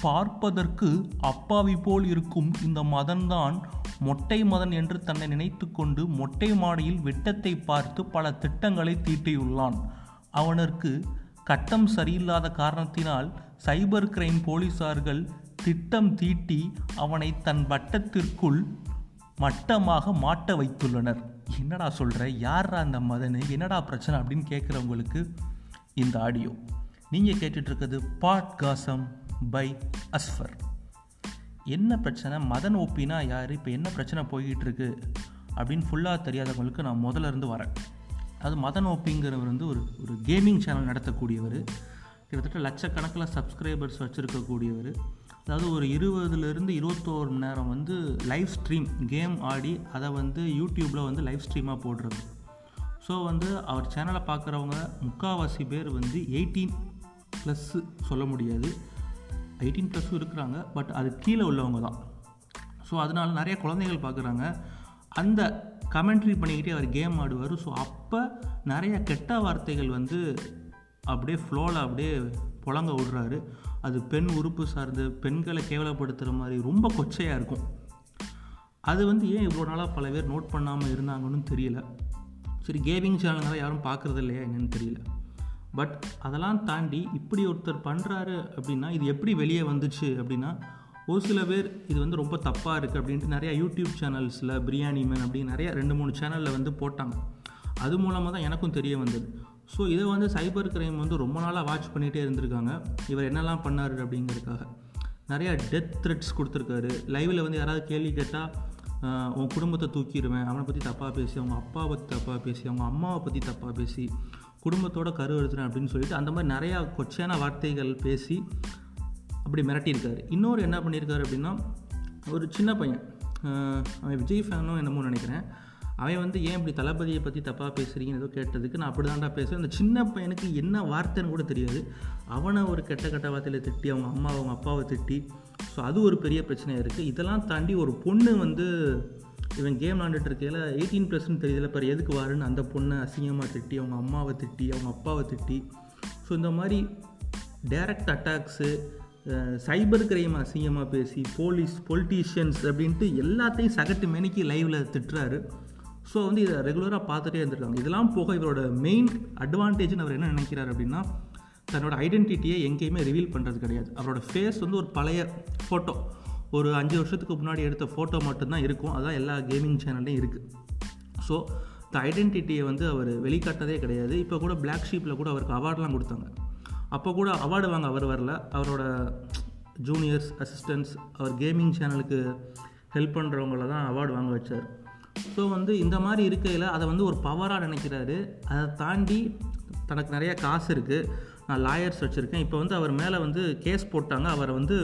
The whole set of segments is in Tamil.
பார்ப்பதற்கு அப்பாவி போல் இருக்கும் இந்த மதன்தான் மொட்டை மதன் என்று தன்னை நினைத்து கொண்டு மொட்டை மாடியில் வெட்டத்தை பார்த்து பல திட்டங்களை தீட்டியுள்ளான். அவனுக்கு கட்டம் சரியில்லாத காரணத்தினால் சைபர் கிரைம் போலீசார்கள் திட்டம் தீட்டி அவனை தன் வட்டத்திற்குள் மட்டமாக மாட்ட வைத்துள்ளனர். என்னடா சொல்கிற யாரா அந்த மதனு? என்னடா பிரச்சனை அப்படின்னு கேட்குறவங்களுக்கு இந்த ஆடியோ. நீங்கள் கேட்டுட்ருக்கிறது பாட்காசம். பை அஸ்ஃபர் என்ன பிரச்சனை? மதன் ஓப்பினா யார்? இப்போ என்ன பிரச்சனை போய்கிட்டு இருக்கு அப்படின்னு ஃபுல்லாக தெரியாதவங்களுக்கு நான் முதல்ல இருந்து வரேன். அது மதன் ஓப்பிங்கிறவர் வந்து ஒரு ஒரு கேமிங் சேனல் நடத்தக்கூடியவர். கிட்டத்தட்ட லட்சக்கணக்கில் சப்ஸ்கிரைபர்ஸ் வச்சுருக்கக்கூடியவர். அதாவது ஒரு இருபதுலேருந்து இருபத்தோரு மணி நேரம் வந்து லைவ் ஸ்ட்ரீம் கேம் ஆடி அதை வந்து யூடியூப்பில் வந்து லைவ் ஸ்ட்ரீமாக போடுறது. ஸோ வந்து அவர் சேனலை பார்க்குறவங்க முக்கால்வாசி பேர் வந்து எயிட்டீன் ப்ளஸ்ஸு சொல்ல முடியாது. எயிட்டீன் ப்ளஸ்ஸும் இருக்கிறாங்க பட் அது கீழே உள்ளவங்க தான். ஸோ அதனால நிறைய குழந்தைகள் பார்க்குறாங்க. அந்த கமெண்ட்ரி பண்ணிக்கிட்டே அவர் கேம் ஆடுவார். ஸோ அப்போ நிறைய கெட்ட வார்த்தைகள் வந்து அப்படியே ஃப்ளோவில் அப்படியே புழங்க விடுறாரு. அது பெண் உறுப்பு சார்ந்து பெண்களை கேவலப்படுத்துகிற மாதிரி ரொம்ப கொச்சையாக இருக்கும். அது வந்து ஏன் இவ்வளோ நாளாக பல பேர் நோட் பண்ணாமல் இருந்தாங்கன்னு தெரியல. சரி கேமிங் சேனல்னால யாரும் பார்க்குறது இல்லையா என்னென்னு தெரியல. பட் அதெல்லாம் தாண்டி இப்படி ஒருத்தர் பண்ணுறாரு அப்படின்னா இது எப்படி வெளியே வந்துச்சு அப்படின்னா ஒரு சில பேர் இது வந்து ரொம்ப தப்பாக இருக்குது அப்படின்ட்டு நிறையா யூடியூப் சேனல்ஸில் பிரியாணி மேன் அப்படின்னு நிறைய ரெண்டு மூணு சேனலில் வந்து போட்டாங்க. அது மூலமாக தான் எனக்கும் தெரிய வந்தது. ஸோ இதை வந்து சைபர் கிரைம் வந்து ரொம்ப நாளாக வாட்ச் பண்ணிகிட்டே இருந்திருக்காங்க. இவர் என்னெல்லாம் பண்ணார் அப்படிங்கிறதுக்காக. நிறையா டெத் த்ரெட்ஸ் கொடுத்துருக்காரு. லைவில் வந்து யாராவது கேள்வி கேட்டால் உன் குடும்பத்தை தூக்கிடுவேன். அவனை பற்றி தப்பாக பேசி அவங்க அப்பாவை பற்றி தப்பாக பேசி அவங்க அம்மாவை பற்றி தப்பாக பேசி குடும்பத்தோட கருவறுத்துறேன் அப்படின்னு சொல்லிட்டு அந்த மாதிரி நிறையா கொச்சையான வார்த்தைகள் பேசி அப்படி மிரட்டியிருக்காரு. இன்னொரு என்ன பண்ணியிருக்காரு அப்படின்னா ஒரு சின்ன பையன் அவன் விஜய் ஃபேனும் என்னமோ நினைக்கிறேன். அவன் வந்து ஏன் இப்படி தளபதியை பற்றி தப்பாக பேசுகிறீங்கன்னு ஏதோ கேட்டதுக்கு நான் அப்படி தான்டா பேசுவேன். அந்த சின்ன பையனுக்கு என்ன வார்த்தைன்னு கூட தெரியாது. அவனை ஒரு கெட்ட கெட்ட வார்த்தையில் திட்டி அவங்க அம்மா அவங்க அப்பாவை திட்டி ஸோ அது ஒரு பெரிய பிரச்சனையாக இருக்குது இதெல்லாம் தாண்டி ஒரு பொண்ணு வந்து இவன் கேம் விளாண்டுட்டு இருக்கையில் எயிட்டீன் ப்ளஸ்னு தெரியல பாரு எதுக்கு வாருன்னு அந்த பொண்ணை அசிங்கமாக திட்டி அவங்க அம்மாவை திட்டி அவங்க அப்பாவை திட்டி. ஸோ இந்த மாதிரி டைரக்ட் அட்டாக்ஸு சைபர் கிரைம் அசிங்கமாக பேசி போலீஸ் பொலிட்டீஷியன்ஸ் அப்படின்ட்டு எல்லாத்தையும் சகட்டு மெனிக்கு லைவில் திட்டுறாரு. ஸோ வந்து இதை ரெகுலராக பார்த்துட்டே இருந்திருக்காங்க. இதெல்லாம் போக இவரோட மெயின் அட்வான்டேஜ்னு அவர் என்ன நினைக்கிறார் அப்படின்னா தன்னோட ஐடென்டிட்டியை எங்கேயுமே ரிவீல் பண்ணுறது கிடையாது. அவரோட ஃபேஸ் வந்து ஒரு பழைய ஃபோட்டோ ஒரு அஞ்சு வருஷத்துக்கு முன்னாடி எடுத்த ஃபோட்டோ மட்டும்தான் இருக்கும். அதான் எல்லா கேமிங் சேனல்லையும் இருக்குது ஸோ இந்த ஐடென்டிட்டியை வந்து அவர் வெளிக்காட்டதே கிடையாது. இப்போ கூட பிளாக் ஷீப்பில் கூட அவருக்கு அவார்ட்லாம் கொடுத்தாங்க. அப்போ கூட அவார்டு வாங்க அவர் வரல. அவரோட ஜூனியர்ஸ் அசிஸ்டன்ட்ஸ் அவர் கேமிங் சேனலுக்கு ஹெல்ப் பண்ணுறவங்கள தான் அவார்டு வாங்க வச்சார். ஸோ வந்து இந்த மாதிரி இருக்கையில் அதை வந்து ஒரு பவராக நினைக்கிறாரு. அதை தாண்டி தனக்கு நிறைய காசு இருக்குது நான் லாயர்ஸ் வச்சுருக்கேன். இப்போ வந்து அவர் மேலே வந்து கேஸ் போட்டாங்க. அவரை வந்து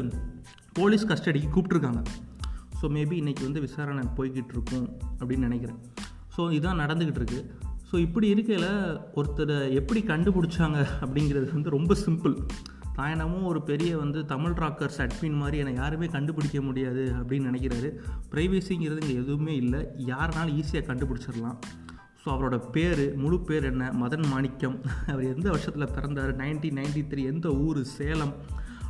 போலீஸ் கஸ்டடிக்கு கூப்பிட்ருக்காங்க. ஸோ மேபி இன்றைக்கி வந்து விசாரணை போய்கிட்டு இருக்கும் அப்படின்னு நினைக்கிறேன். ஸோ இதுதான் நடந்துக்கிட்டு இருக்குது ஸோ இப்படி இருக்கையில் ஒருத்தரை எப்படி கண்டுபிடிச்சாங்க அப்படிங்கிறது வந்து ரொம்ப சிம்பிள் தான் என்னமோ ஒரு பெரிய வந்து தமிழ் ராக்கர்ஸ் அட்மின் மாதிரி என்னை யாருமே கண்டுபிடிக்க முடியாது அப்படின்னு நினைக்கிறாரு. ப்ரைவேசிங்கிறது இங்கே எதுவுமே இல்லை. யாருனாலும் ஈஸியாக கண்டுபிடிச்சிடலாம். ஸோ அவரோட பேர் முழு பேர் என்ன? மதன் மாணிக்கம். அவர் எந்த வருஷத்தில் பிறந்தார்? நைன்டீன் நைன்டி த்ரீ எந்த ஊர்? சேலம்.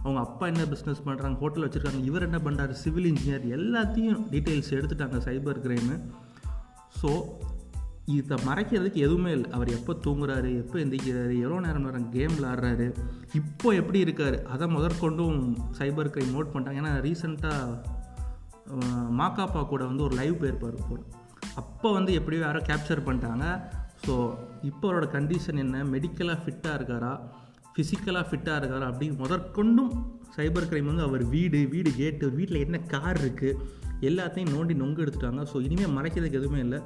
அவங்க அப்பா என்ன பிஸ்னஸ் பண்ணுறாங்க ஹோட்டல் வச்சுருக்காங்க இவர் என்ன பண்ணுறாரு சிவில் இன்ஜினியர் எல்லாத்தையும் டீட்டெயில்ஸ் எடுத்துட்டாங்க சைபர் கிரைமு ஸோ இதை மறைக்கிறதுக்கு எதுவுமே இல்லை. அவர் எப்போ தூங்குறாரு எப்போ எந்திரிக்கிறாரு எவ்வளோ நேரம் நேரம் கேம் விளாட்றாரு இப்போ எப்படி இருக்கார் அதை முதற்கொண்டும் சைபர் கிரைம் நோட் பண்ணிட்டாங்க. ஏன்னா ரீசெண்டாக மாக்காப்பா கூட வந்து ஒரு லைவ் போயிருப்பார் போகிறோம் அப்போ வந்து எப்படியோ யாரோ கேப்சர் பண்ணிட்டாங்க. ஸோ இப்போ அவரோட கண்டிஷன் என்ன? மெடிக்கலாக ஃபிட்டாக இருக்காரா? ஃபிசிக்கலாக ஃபிட்டாக இருக்காரா அப்படின்னு முதற்கொண்டும் சைபர் கிரைம் வந்து அவர் வீடு வீடு கேட்டு வீட்டில் என்ன கார் இருக்குது எல்லாத்தையும் நோண்டி நொங்கு எடுத்துட்டாங்க. ஸோ இனிமேல் மறைக்கிறதுக்கு எதுவுமே இல்லை.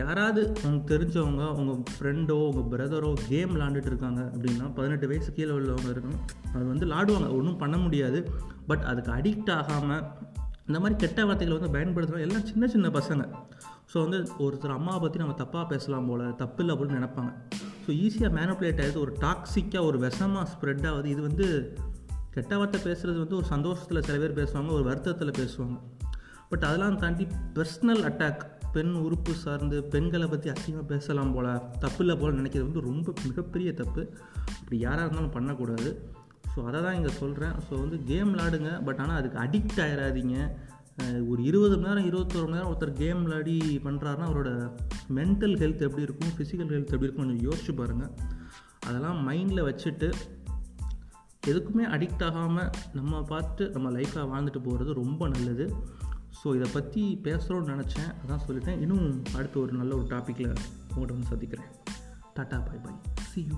யாராவது உங்களுக்கு தெரிஞ்சவங்க உங்கள் ஃப்ரெண்டோ உங்கள் பிரதரோ கேம் விளாண்டுட்டு இருக்காங்க அப்படின்னா பதினெட்டு வயசு கீழே உள்ளவங்க இருக்கணும். அது வந்து விளாடுவாங்க ஒன்றும் பண்ண முடியாது. பட் அதுக்கு அடிக்ட் ஆகாமல் இந்த மாதிரி கெட்ட வார்த்தைகளை வந்து பயன்படுத்துகிறோம் எல்லாம் சின்ன சின்ன பசங்க. ஸோ வந்து ஒருத்தர் அம்மாவை பற்றி நம்ம தப்பாக பேசலாம் போல் தப்பு இல்லை அப்படின்னு நினைப்பாங்க. ஸோ ஈஸியாக மேனுப்புலேட் ஆகிடுது ஒரு டாக்ஸிக்காக ஒரு விஷமாக ஸ்ப்ரெட் ஆகுது. இது வந்து கெட்ட வார்த்தை பேசுகிறது வந்து ஒரு சந்தோஷத்தில் சில பேர் பேசுவாங்க ஒரு வருத்தத்தில் பேசுவாங்க. பட் அதெல்லாம் தாண்டி பர்சனல் அட்டாக் பெண் உறுப்பு சார்ந்து பெண்களை பற்றி அசிங்கமாக பேசலாம் போல் தப்பு இல்லை போல் நினைக்கிறது வந்து ரொம்ப மிகப்பெரிய தப்பு. அப்படி யாராக இருந்தாலும் பண்ணக்கூடாது. ஸோ அதை தான் இங்கே சொல்கிறேன் ஸோ வந்து கேம் விளாடுங்க பட் ஆனால் அதுக்கு அடிக்ட் ஆகிடாதீங்க ஒரு இருபது மணி நேரம் இருபத்தோரு மணி நேரம் ஒருத்தர் கேம் விளையாடி பண்ணுறாருன்னா அவரோட மென்டல் ஹெல்த் எப்படி இருக்கும் ஃபிசிக்கல் ஹெல்த் எப்படி இருக்கும் கொஞ்சம் யோசிச்சு பாருங்கள் அதெல்லாம் மைண்டில் வச்சுட்டு எதுக்குமே அடிக்ட் ஆகாமல் நம்ம பார்த்து நம்ம லைஃப்பாக வாழ்ந்துட்டு போகிறது ரொம்ப நல்லது. ஸோ இதை பற்றி பேசுகிறோன்னு நினச்சேன். அதான் சொல்லிட்டேன். இன்னும் அடுத்து ஒரு நல்ல ஒரு டாப்பிக்கில் உங்கள்கிட்ட வந்து சந்திக்கிறேன். Tata bye bye see you